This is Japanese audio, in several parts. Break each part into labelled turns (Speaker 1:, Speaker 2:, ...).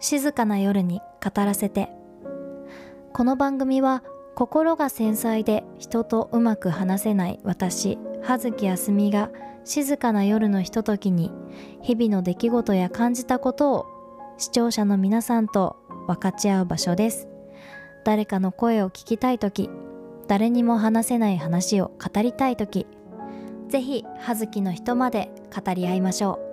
Speaker 1: 静かな夜に語らせて。この番組は心が繊細で人とうまく話せない私葉月あすみが静かな夜のひとときに日々の出来事や感じたことを視聴者の皆さんと分かち合う場所です。誰かの声を聞きたい時誰にも話せない話を語りたい時ぜひ葉月の人まで語り合いましょう。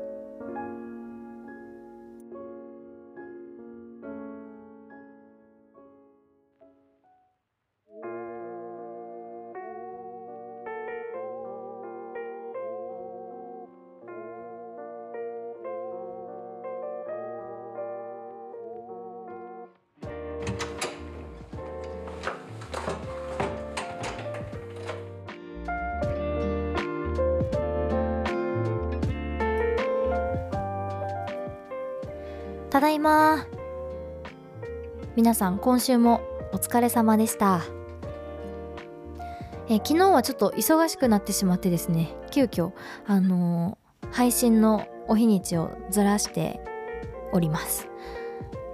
Speaker 1: だいま。皆さん今週もお疲れ様でした。え昨日はちょっと忙しくなってしまってですね急遽あのー、配信のお日にちをずらしております、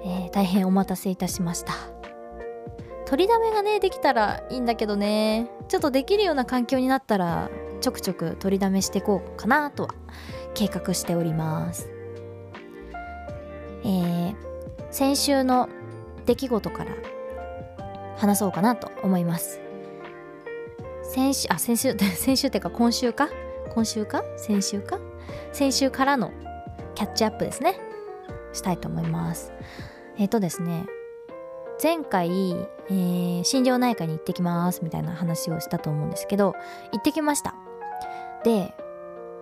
Speaker 1: えー、大変お待たせいたしました。取りだめがねできたらいいんだけどね。ちょっとできるような環境になったらちょくちょく取りだめしていこうかなとは計画しております。えー、先週の出来事から話そうかなと思います。先週あ先週 先週っていうか今週か？今週か？先週か？先週からのキャッチアップですね。したいと思います。えっ、ー、とですね前回、えー、心療内科に行ってきますみたいな話をしたと思うんですけど行ってきました。で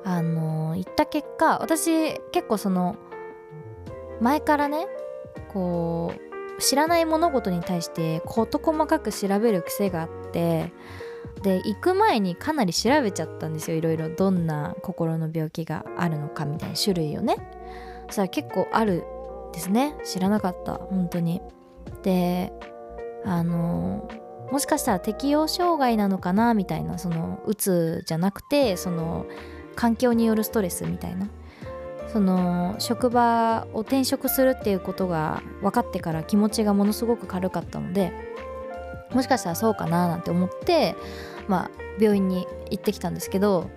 Speaker 1: あのー、行った結果私結構その前からねこう知らない物事に対して事細かく調べる癖があってで行く前にかなり調べちゃったんですよいろいろ。どんな心の病気があるのかみたいな種類をね。そしたら結構あるですね。知らなかった。本当に。であのもしかしたら適応障害なのかなみたいなそのうつじゃなくてその環境によるストレスみたいな。その職場を転職するっていうことが分かってから気持ちがものすごく軽かったのでもしかしたらそうかななんて思ってまあ病院に行ってきたんですけど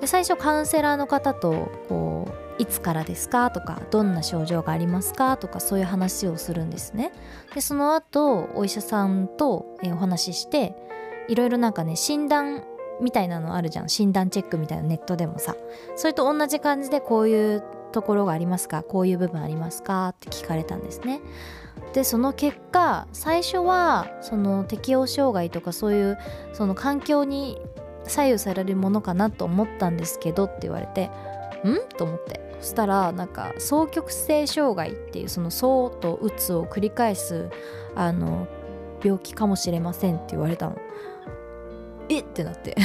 Speaker 1: で最初カウンセラーの方とこういつからですか？とかどんな症状がありますか？とかそういう話をするんですね。でその後お医者さんと、えお話ししていろいろなんかね診断みたいなのあるじゃん。診断チェックみたいなネットでもさ。それと同じ感じでこういうところがありますか？こういう部分ありますか？って聞かれたんですね。でその結果最初はその適応障害とかそういうその環境に左右されるものかなと思ったんですけどって言われてん？と思って。そしたらなんか双極性障害っていうその層とうつを繰り返すあの病気かもしれませんって言われたの。えっ？てなって。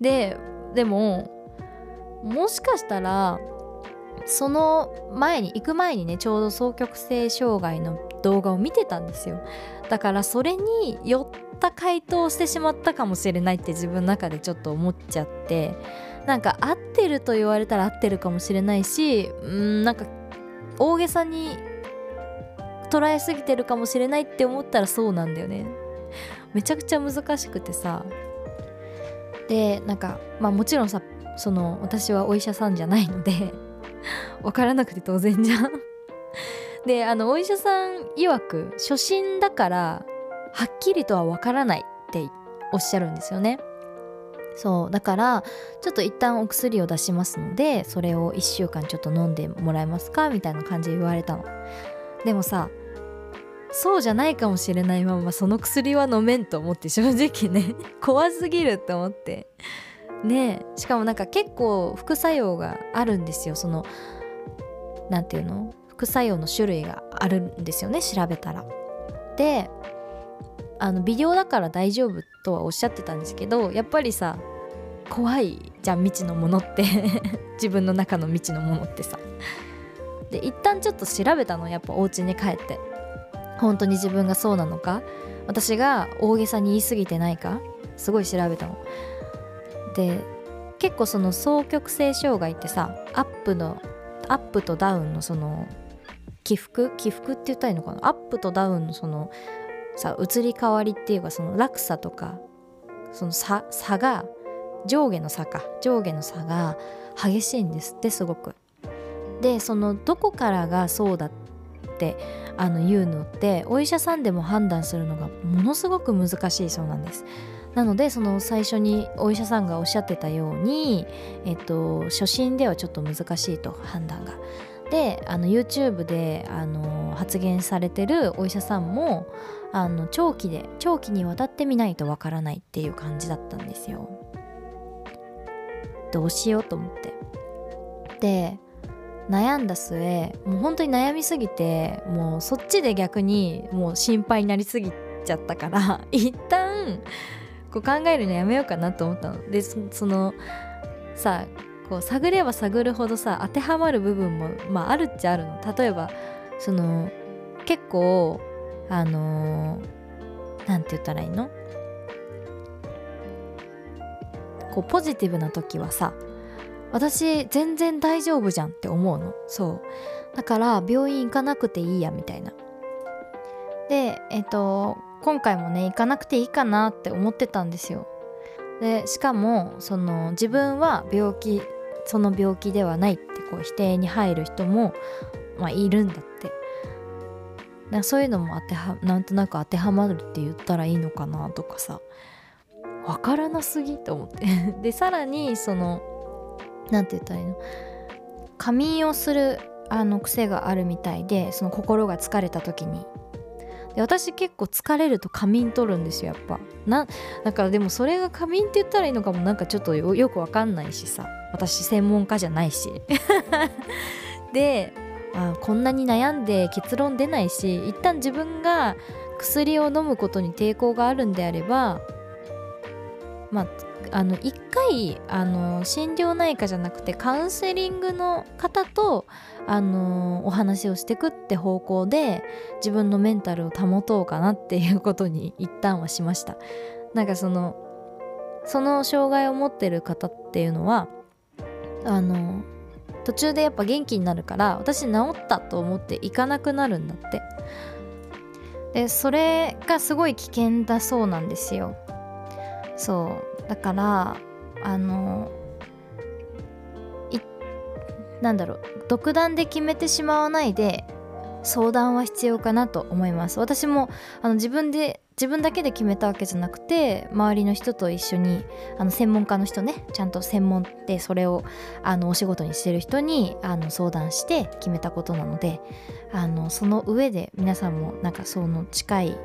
Speaker 1: ででももしかしたらその前に行く前にねちょうど双極性障害の動画を見てたんですよ。だからそれに寄った回答をしてしまったかもしれないって自分の中でちょっと思っちゃって。なんか合ってると言われたら合ってるかもしれないしうんなんか大げさに捉えすぎてるかもしれないって思ったらそうなんだよね。めちゃくちゃ難しくてさ。でなんかまあもちろんさその私はお医者さんじゃないので 分からなくて当然じゃん。であのお医者さん曰く初心だからはっきりとは分からないっておっしゃるんですよね。そうだからちょっと一旦お薬を出しますのでそれを1週間ちょっと飲んでもらえますか？みたいな感じで言われたの。でもさそうじゃないかもしれないままその薬は飲めんと思って正直ね。怖すぎるって思って。ねしかもなんか結構副作用があるんですよ。その何て言うの？副作用の種類があるんですよね調べたら。であの微量だから大丈夫とはおっしゃってたんですけどやっぱりさ怖いじゃん未知のものって。自分の中の未知のものってさ。で一旦ちょっと調べたのやっぱお家に帰って。本当に自分がそうなのか？私が大げさに言い過ぎてないか？すごい調べたの。で結構その双極性障害ってさアップのアップとダウンのその起伏？起伏って言ったらいいのかな？アップとダウンのそのさ移り変わりっていうかその落差とかその差差が上下の差か。上下の差が激しいんですってすごく。でそのどこからがそうだっってあの言うのってお医者さんでも判断するのがものすごく難しいそうなんです。なのでその最初にお医者さんがおっしゃってたように、えっと、初診ではちょっと難しいと判断が。であの YouTube であの発言されてるお医者さんもあの長期で長期にわたってみないとわからないっていう感じだったんですよ。どうしようと思って。で悩んだ末もう本当に悩みすぎてもうそっちで逆にもう心配になりすぎちゃったから 一旦こう考えるのやめようかなと思ったの。でそのさこう探れば探るほどさ当てはまる部分も、まあ、あるっちゃあるの。例えばその結構あの何、て言ったらいいの？こうポジティブな時はさ私全然大丈夫じゃんって思うの。そう。だから病院行かなくていいやみたいな。でえっ、と今回もね行かなくていいかなって思ってたんですよ。でしかもその自分は病気その病気ではないってこう否定に入る人も、まあ、いるんだって。だそういうのも当てはなんとなく当てはまるって言ったらいいのかなとかさ。わからなすぎと思って。でさらにその何て言ったらいいの？仮眠をするあの癖があるみたいでその心が疲れた時に。で私結構疲れると仮眠取るんですよやっぱ。なだからでもそれが仮眠って言ったらいいのかもなんかちょっとよくわかんないしさ。私専門家じゃないし。であこんなに悩んで結論出ないし一旦自分が薬を飲むことに抵抗があるんであればまああの1回あの心療内科じゃなくてカウンセリングの方とあのお話をしてくって方向で自分のメンタルを保とうかなっていうことに一旦はしました。なんかそのその障害を持ってる方っていうのはあの途中でやっぱ元気になるから私治ったと思って行かなくなるんだって。でそれがすごい危険だそうなんですよ。そう。だからあのいなんだろう独断で決めてしまわないで相談は必要かなと思います。私もあの自分で自分だけで決めたわけじゃなくて周りの人と一緒にあの専門家の人ねちゃんと専門でそれをあのお仕事にしてる人にあの相談して決めたことなのであのその上で皆さんもなんかその近い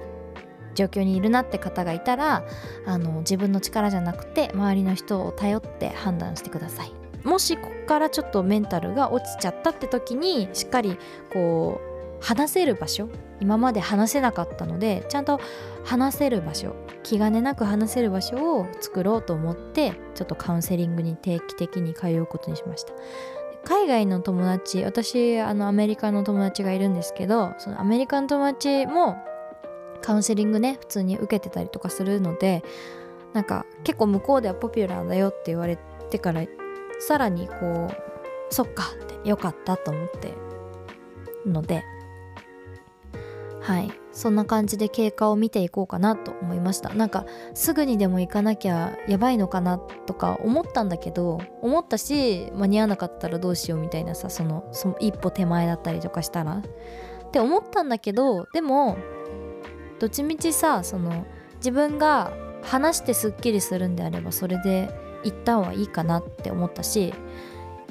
Speaker 1: 状況にいるなって方がいたらあの自分の力じゃなくて周りの人を頼って判断してください。もしここからちょっとメンタルが落ちちゃったって時にしっかりこう話せる場所今まで話せなかったのでちゃんと話せる場所気兼ねなく話せる場所を作ろうと思ってちょっとカウンセリングに定期的に通うことにしました。海外の友達私あのアメリカの友達がいるんですけどそのアメリカの友達もカウンセリングね普通に受けてたりとかするのでなんか結構向こうではポピュラーだよって言われてからさらにこうそっかってよかったと思ってので。はい。そんな感じで経過を見ていこうかなと思いました。なんかすぐにでも行かなきゃやばいのかなとか思ったんだけど思ったし間に合わなかったらどうしようみたいなさそのその一歩手前だったりとかしたら。って思ったんだけどでもどっちみちさその自分が話してすっきりするんであればそれで一旦はいいかなって思ったし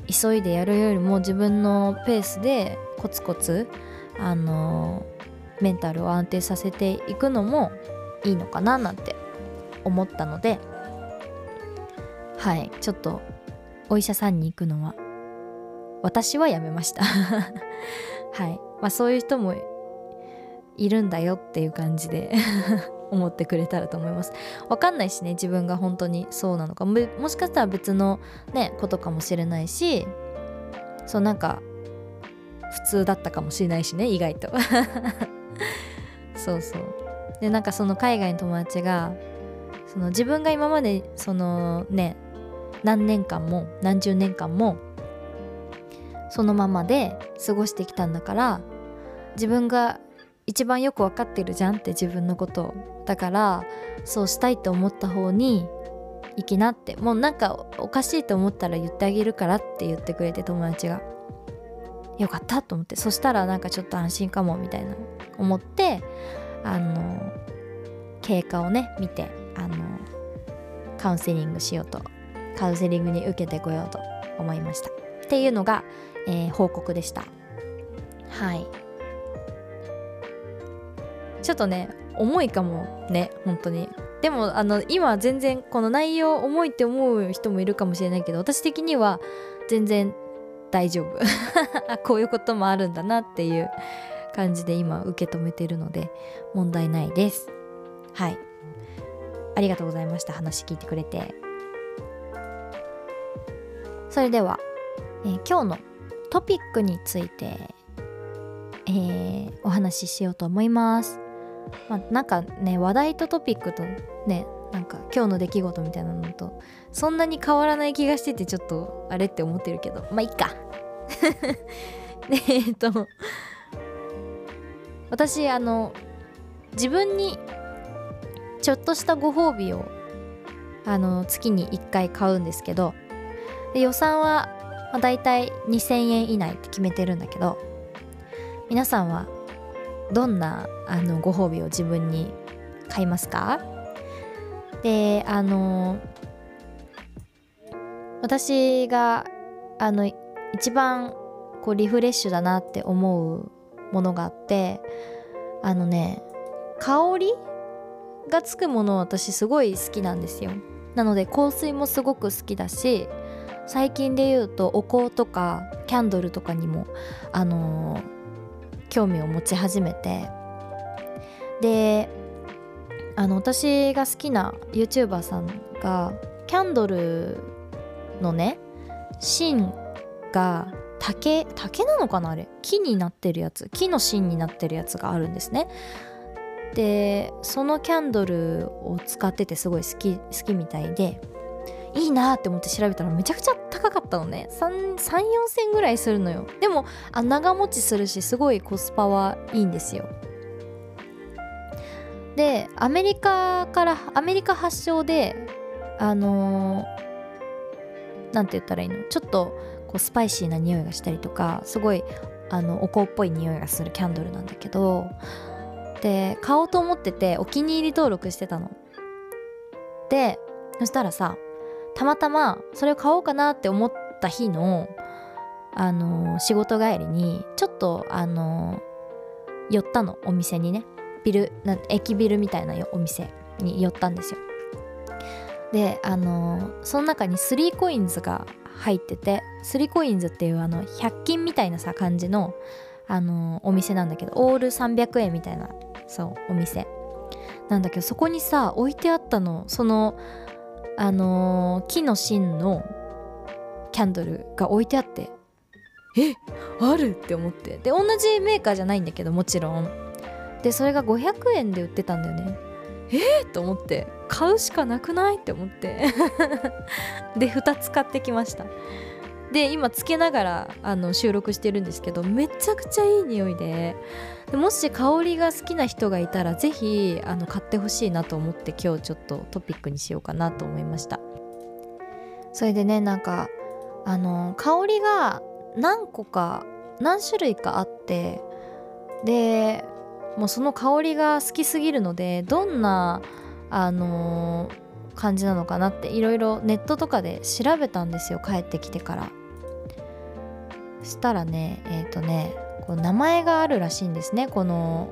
Speaker 1: 急いでやるよりも自分のペースでコツコツあのメンタルを安定させていくのもいいのかななんて思ったのではいちょっとお医者さんに行くのは私はやめました。はいまあそういう人もいるんだよっていう感じで 思ってくれたらと思います。わかんないしね自分が本当にそうなのか。もしかしたら別のねことかもしれないしそうなんか普通だったかもしれないしね意外と。そうそう。でなんかその海外の友達がその自分が今までそのね何年間も何十年間もそのままで過ごしてきたんだから自分が一番よく分かってるじゃんって自分のことだからそうしたいって思った方に行きなって。もうなんかおかしいと思ったら言ってあげるからって言ってくれて友達が。よかったと思って。そしたらなんかちょっと安心かもみたいな思ってあの経過をね見てあのカウンセリングしようと。カウンセリングに受けてこようと思いました。っていうのが、えー、報告でした。はい。ちょっとね重いかもね本当に。でもあの今全然この内容重いって思う人もいるかもしれないけど私的には全然大丈夫。こういうこともあるんだなっていう感じで今受け止めてるので問題ないです。はい。ありがとうございました話聞いてくれて。それでは、えー、今日のトピックについて、えー、お話ししようと思います。まあ、なんかね話題とトピックとねなんか今日の出来事みたいなのとそんなに変わらない気がしててちょっとあれって思ってるけどまあいっか。で えっと私あの自分にちょっとしたご褒美をあの月に1回買うんですけどで予算は、まあ、大体2000円以内って決めてるんだけど皆さんはどんなあのご褒美を自分に買いますか？であの私があの一番こうリフレッシュだなって思うものがあってあのね香りがつくもの私すごい好きなんですよ。なので香水もすごく好きだし最近で言うとお香とかキャンドルとかにもあのー、興味を持ち始めて。であの私が好きな YouTuber さんがキャンドルのね芯が竹竹なのかなあれ？木になってるやつ。木の芯になってるやつがあるんですね。でそのキャンドルを使っててすごい好き好きみたいで。いいなって思って調べたらめちゃくちゃ高かったのね。34千ぐらいするのよ。でもあ長持ちするしすごいコスパはいいんですよ。でアメリカからアメリカ発祥であの何、ー、て言ったらいいの？ちょっとこうスパイシーな匂いがしたりとかすごいあのお香っぽい匂いがするキャンドルなんだけどで買おうと思っててお気に入り登録してたの。でそしたらさたまたまそれを買おうかなって思った日のあの仕事帰りにちょっとあの寄ったのお店にね。ビルな駅ビルみたいなお店に寄ったんですよ。であのその中に 3COINS が入ってて 3COINS っていうあの100均みたいなさ感じのあのお店なんだけどオール300円みたいなそうお店なんだけどそこにさ置いてあったのそのあのー、木の芯のキャンドルが置いてあってえあるって思って。で同じメーカーじゃないんだけどもちろん。でそれが500円で売ってたんだよね。えー、と思って。買うしかなくないって思って。で2つ買ってきました。で今つけながらあの収録してるんですけどめちゃくちゃいい匂いで。でもし香りが好きな人がいたら是非あの買ってほしいなと思って今日ちょっとトピックにしようかなと思いました。それでねなんかあの香りが何個か何種類かあってでもうその香りが好きすぎるのでどんなあのー、感じなのかなっていろいろネットとかで調べたんですよ帰ってきてから。したらねえっ、ー、とねこう名前があるらしいんですね。この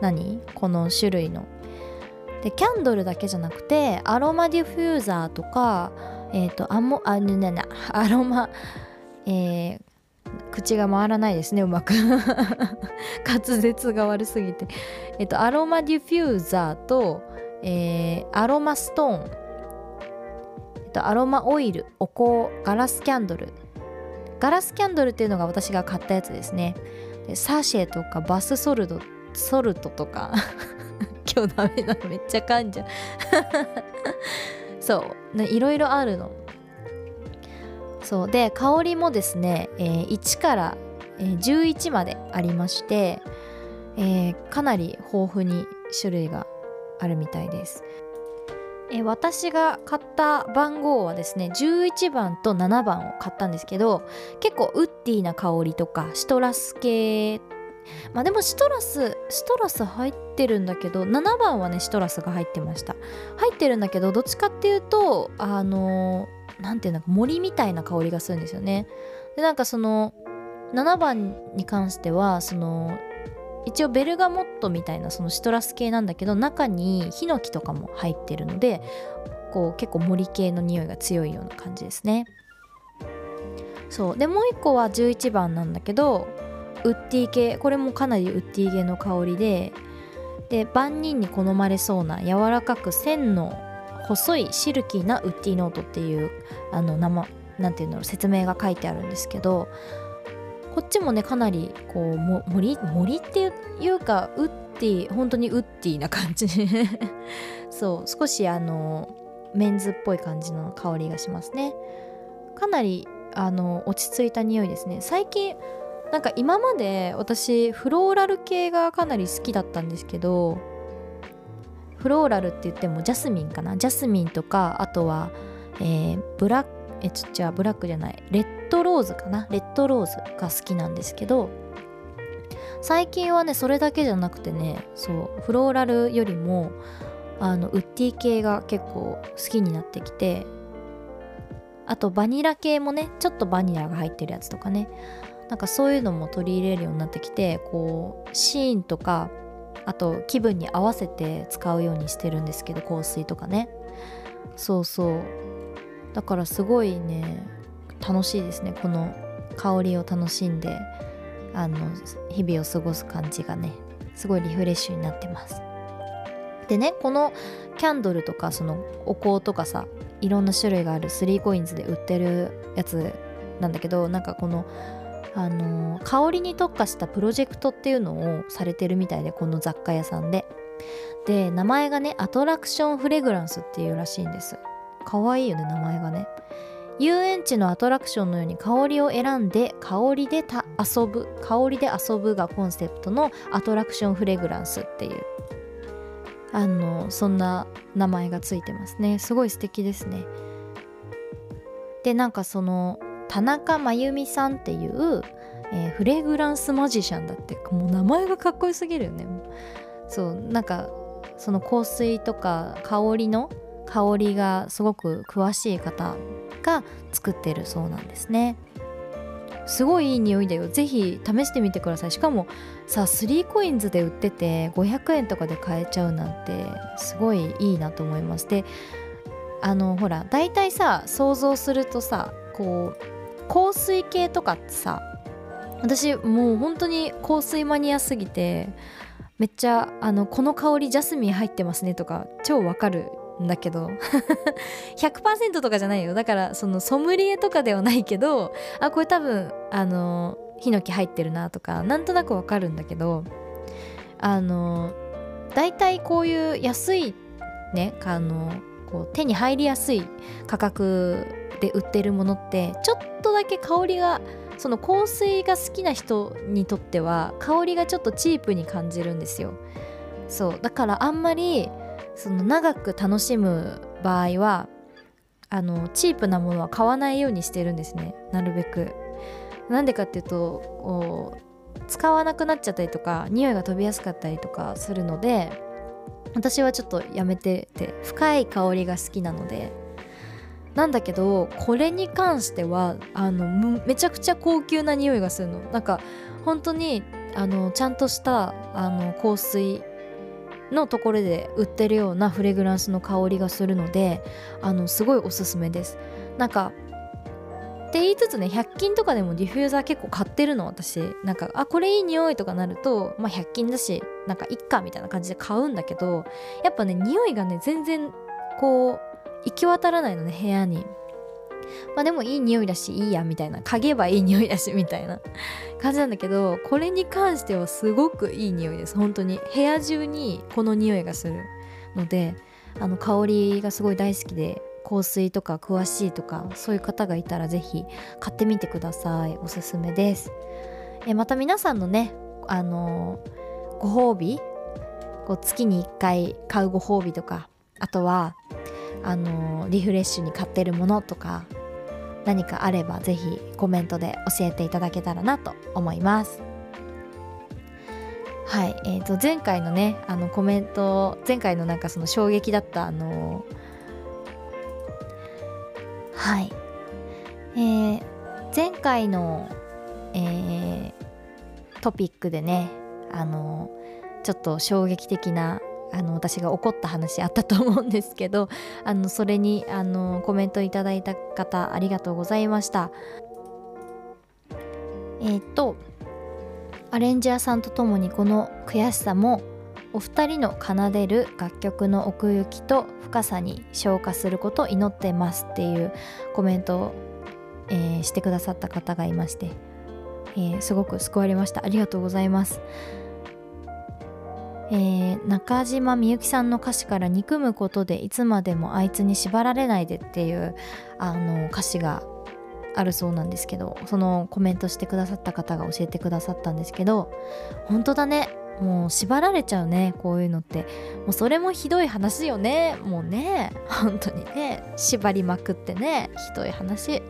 Speaker 1: 何？この種類の。でキャンドルだけじゃなくてアロマディフューザーとかえっ、ー、とアモあねねねアロマえー、口が回らないですねうまく。滑舌が悪すぎて。えっとアロマディフューザーと、えー、アロマストーン、えっと、アロマオイルお香ガラスキャンドル。ガラスキャンドルっていうのが私が買ったやつですね。でサシェとかバスソルトソルトとか。今日ダメなのめっちゃ噛んじゃう。そう。いろいろあるの。そう。で香りもですね、えー、1から、11までありまして、えー、かなり豊富に種類があるみたいです。え、私が買った番号はですね11番と7番を買ったんですけど結構ウッディな香りとかシトラス系。まあでもシトラスシトラス入ってるんだけど7番はねシトラスが入ってました。入ってるんだけどどっちかっていうとあの何ていうの森みたいな香りがするんですよね。でなんかその7番に関してはその一応ベルガモットみたいなそのシトラス系なんだけど中にヒノキとかも入ってるのでこう結構森系の匂いが強いような感じですね。そう。でもう一個は11番なんだけどウッディ系。これもかなりウッディ系の香りでで万人に好まれそうな柔らかく線の細いシルキーなウッディノートっていうあの生なんていうの説明が書いてあるんですけどこっちもねかなりこうも森森っていうかウッディ本当にウッディな感じ。そう少しあのメンズっぽい感じの香りがしますね。かなりあの落ち着いた匂いですね。最近なんか今まで私フローラル系がかなり好きだったんですけどフローラルって言ってもジャスミンかな？ジャスミンとかあとは、えー、ブラックえちっちゃブラックじゃない。レッドローズかな？レッドローズが好きなんですけど最近はねそれだけじゃなくてねそうフローラルよりもあのウッディ系が結構好きになってきてあとバニラ系もねちょっとバニラが入ってるやつとかねなんかそういうのも取り入れるようになってきてこうシーンとかあと気分に合わせて使うようにしてるんですけど香水とかね。そうそう。だからすごいね楽しいですね。この香りを楽しんであの日々を過ごす感じがねすごいリフレッシュになってます。でねこのキャンドルとかそのお香とかさいろんな種類がある 3COINS で売ってるやつなんだけどなんかこのあの香りに特化したプロジェクトっていうのをされてるみたいでこの雑貨屋さんで。で名前がねアトラクションフレグランスっていうらしいんです。かわいいよね名前がね。遊園地のアトラクションのように香りを選んで香りで遊ぶ香りで遊ぶがコンセプトのアトラクションフレグランスっていうあのそんな名前がついてますね。すごい素敵ですね。でなんかその田中真由美さんっていう、えー、フレグランスマジシャンだってもう名前がかっこよすぎるよね。そうなんかその香水とか香りの香りがすごく詳しい方が作ってるそうなんですね。すごいいい匂いだよ。ぜひ試してみてください。しかもさ 3COINS で売ってて500円とかで買えちゃうなんてすごいいいなと思います。であのほら大体さ想像するとさこう香水系とかってさ私もう本当に香水マニアすぎてめっちゃあのこの香りジャスミン入ってますねとか超わかるだけど。100%とかじゃないよ。だからそのソムリエとかではないけどあこれ多分あのヒノキ入ってるなとかなんとなくわかるんだけどあの大体こういう安いねあのこう手に入りやすい価格で売ってるものってちょっとだけ香りがその香水が好きな人にとっては香りがちょっとチープに感じるんですよ。そう。だからあんまりその長く楽しむ場合はあのチープなものは買わないようにしてるんですね。なるべく。なんでかっていうと使わなくなっちゃったりとか匂いが飛びやすかったりとかするので私はちょっとやめてて深い香りが好きなので。なんだけどこれに関してはあのめちゃくちゃ高級な匂いがするの。なんか本当にあのちゃんとしたあの香水のところで売ってるようなフレグランスの香りがするのであのすごいおすすめです。なんかって言いつつね100均とかでもディフューザー結構買ってるの私。なんかあこれいい匂いとかなるとまあ100均だしなんかいっかみたいな感じで買うんだけどやっぱね匂いがね全然こう行き渡らないのね部屋に。まあでもいい匂いだしいいやみたいな。嗅げばいい匂いだしみたいな 感じなんだけどこれに関してはすごくいい匂いです。本当に。部屋中にこの匂いがするのであの香りがすごい大好きで香水とか詳しいとかそういう方がいたら是非買ってみてください。おすすめです。えまた皆さんのねあのご褒美こう月に1回買うご褒美とかあとはあのリフレッシュに買ってるものとか何かあればぜひコメントで教えていただけたらなと思います。はい、えー、と前回のねあのコメント前回のなんかその衝撃だったあのはいえー、前回の、えー、トピックでねあのちょっと衝撃的なあの私が怒った話あったと思うんですけど あのそれにあのコメントいただいた方ありがとうございました。えっ、とアレンジャーさんと共にこの悔しさもお二人の奏でる楽曲の奥行きと深さに昇華することを祈ってますっていうコメントを、えー、してくださった方がいまして、えー、すごく救われました。ありがとうございます。えー、中島みゆきさんの歌詞から憎むことでいつまでもあいつに縛られないでっていうあの歌詞があるそうなんですけどそのコメントしてくださった方が教えてくださったんですけど本当だね。もう縛られちゃうねこういうのって。もうそれもひどい話よね。もうね。本当にね。縛りまくってね。ひどい話。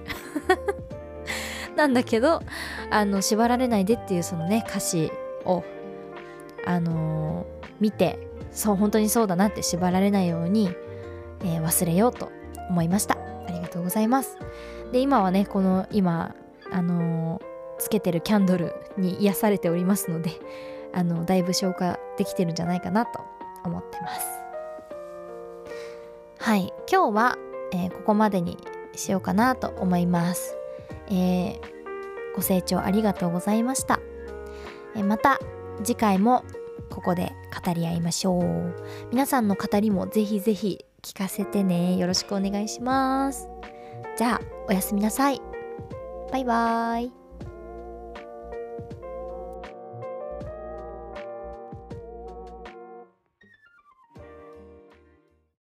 Speaker 1: なんだけどあの縛られないでっていうそのね歌詞をあのー、見てそう本当にそうだなって縛られないように、えー、忘れようと思いました。ありがとうございます。で今はねこの今あのー、つけてるキャンドルに癒されておりますので あのだいぶ消化できてるんじゃないかなと思ってます。はい。今日は、えー、ここまでにしようかなと思います、えー、ご清聴ありがとうございました、え、また次回もここで語り合いましょう。皆さんの語りもぜひぜひ聞かせてね。よろしくお願いします。じゃあおやすみなさい。バイバーイ。